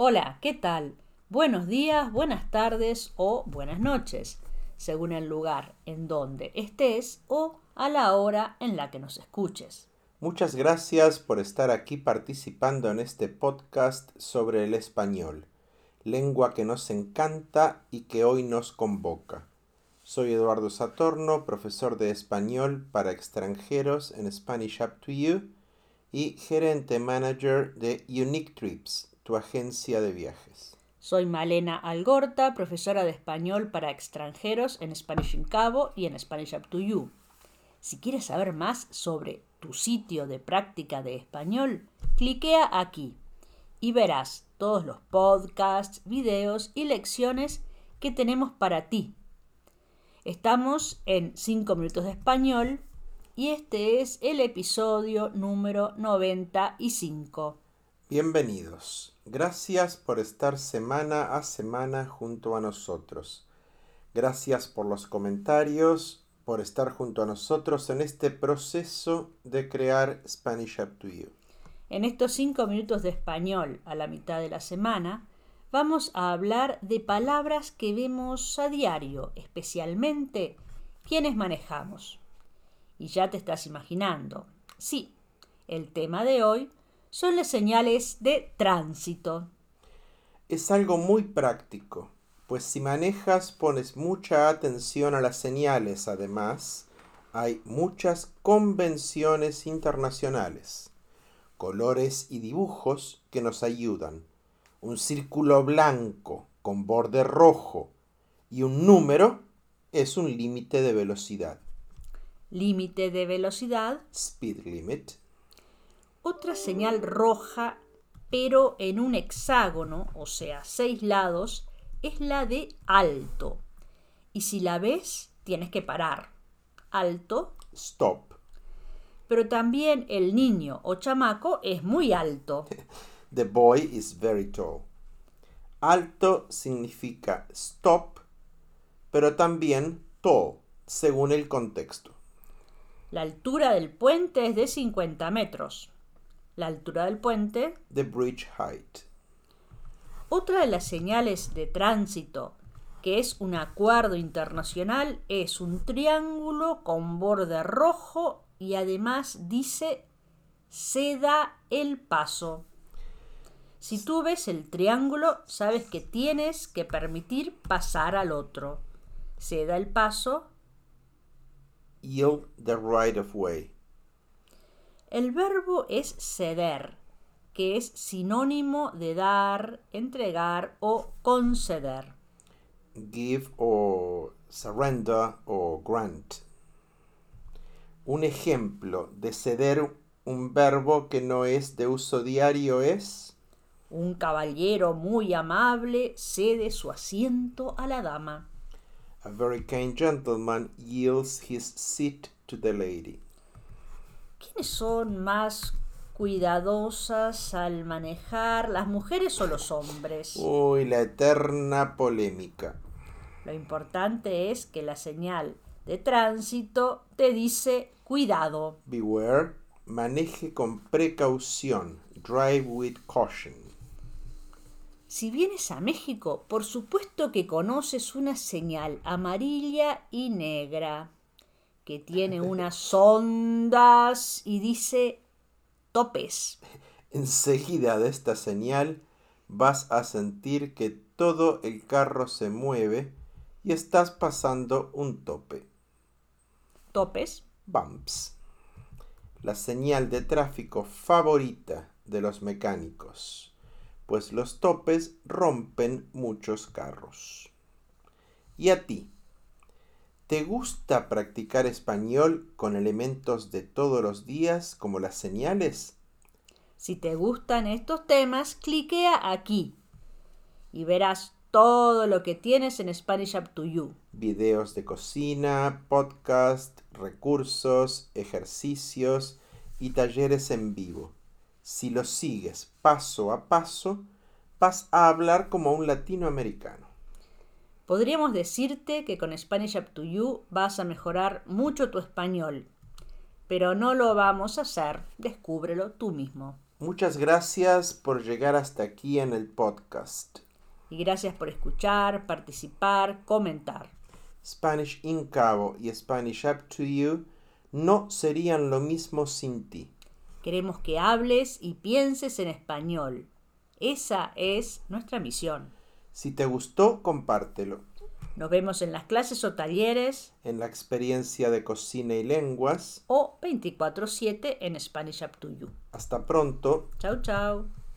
Hola, ¿qué tal? Buenos días, buenas tardes o buenas noches, según el lugar en donde estés o a la hora en la que nos escuches. Muchas gracias por estar aquí participando en este podcast sobre el español, lengua que nos encanta y que hoy nos convoca. Soy Eduardo Satorno, profesor de español para extranjeros en Spanish Up to You y gerente manager de Unique Trips, tu agencia de viajes. Soy Malena Algorta, profesora de español para extranjeros en Spanish in Cabo y en Spanish Up to You. Si quieres saber más sobre tu sitio de práctica de español, cliquea aquí y verás todos los podcasts, videos y lecciones que tenemos para ti. Estamos en 5 minutos de español y este es el episodio número 95. Bienvenidos. Gracias por estar semana a semana junto a nosotros. Gracias por los comentarios, por estar junto a nosotros en este proceso de crear Spanish Up to You. En estos cinco minutos de español a la mitad de la semana, vamos a hablar de palabras que vemos a diario, especialmente quienes manejamos. Y ya te estás imaginando. Sí, el tema de hoy son las señales de tránsito. Es algo muy práctico, pues si manejas pones mucha atención a las señales. Además, hay muchas convenciones internacionales, colores y dibujos que nos ayudan. Un círculo blanco con borde rojo y un número es un límite de velocidad. Límite de velocidad. Speed limit otra señal roja, pero en un hexágono, o sea, seis lados, es la de alto. Y si la ves, tienes que parar. Alto. Stop. Pero también el niño o chamaco es muy alto. The boy is very tall. Alto significa stop, pero también tall, según el contexto. La altura del puente es de 50 metros la altura del puente. The bridge height. Otra de las señales de tránsito que es un acuerdo internacional es un triángulo con borde rojo y además dice ceda el paso. Si tú ves el triángulo, sabes que tienes que permitir pasar al otro. Ceda el paso. Yield the right of way. El verbo es ceder, que es sinónimo de dar, entregar o conceder. Give o surrender o grant. Un ejemplo de ceder un verbo que no es de uso diario es un caballero muy amable cede su asiento a la dama. A very kind gentleman yields his seat to the lady. ¿Quiénes son más cuidadosas al manejar, las mujeres o los hombres? Uy, la eterna polémica. Lo importante es que la señal de tránsito te dice cuidado. Beware, maneje con precaución. Drive with caution. Si vienes a México, por supuesto que conoces una señal amarilla y negra que tiene unas ondas y dice topes. Enseguida de esta señal vas a sentir que todo el carro se mueve y estás pasando un tope. ¿Topes? Bumps. La señal de tráfico favorita de los mecánicos, pues los topes rompen muchos carros. ¿Y a ti? ¿Te gusta practicar español con elementos de todos los días como las señales? Si te gustan estos temas, cliquea aquí y verás todo lo que tienes en Spanish Up to You. Videos de cocina, podcast, recursos, ejercicios y talleres en vivo. Si los sigues paso a paso, vas a hablar como un latinoamericano. Podríamos decirte que con Spanish Up to You vas a mejorar mucho tu español, pero no lo vamos a hacer, descúbrelo tú mismo. Muchas gracias por llegar hasta aquí en el podcast. Y gracias por escuchar, participar, comentar. Spanish in Cabo y Spanish Up to You no serían lo mismo sin ti. Queremos que hables y pienses en español. Esa es nuestra misión. Si te gustó, compártelo. Nos vemos en las clases o talleres En la experiencia de cocina y lenguas. o 24/7 en Spanish Up to You. Hasta pronto. Chau, chau.